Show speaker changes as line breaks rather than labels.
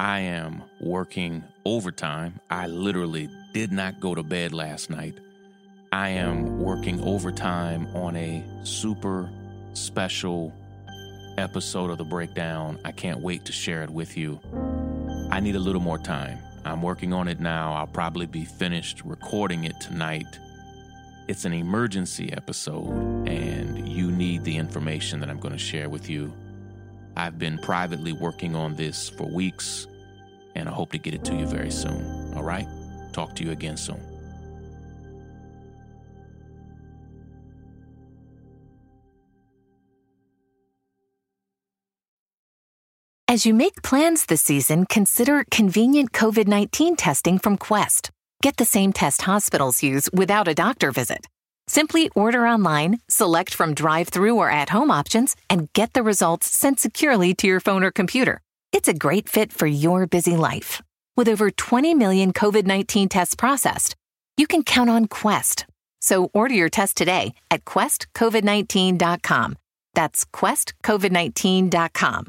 I am working overtime. I literally did not go to bed last night. I am working overtime on a super special episode of the breakdown. I can't wait to share it with you. I need a little more time. I'm working on it now. I'll probably be finished recording it tonight. It's an emergency episode, and you need the information that I'm going to share with you. I've been privately working on this for weeks, and I hope to get it to you very soon. All right? Talk to you again soon.
As you make plans this season, consider convenient COVID 19 testing from Quest. Get the same test hospitals use without a doctor visit. Simply order online, select from drive through or at home options, and get the results sent securely to your phone or computer. It's a great fit for your busy life. With over 20 million COVID 19 tests processed, you can count on Quest. So order your test today at questcovid19.com. That's questcovid19.com.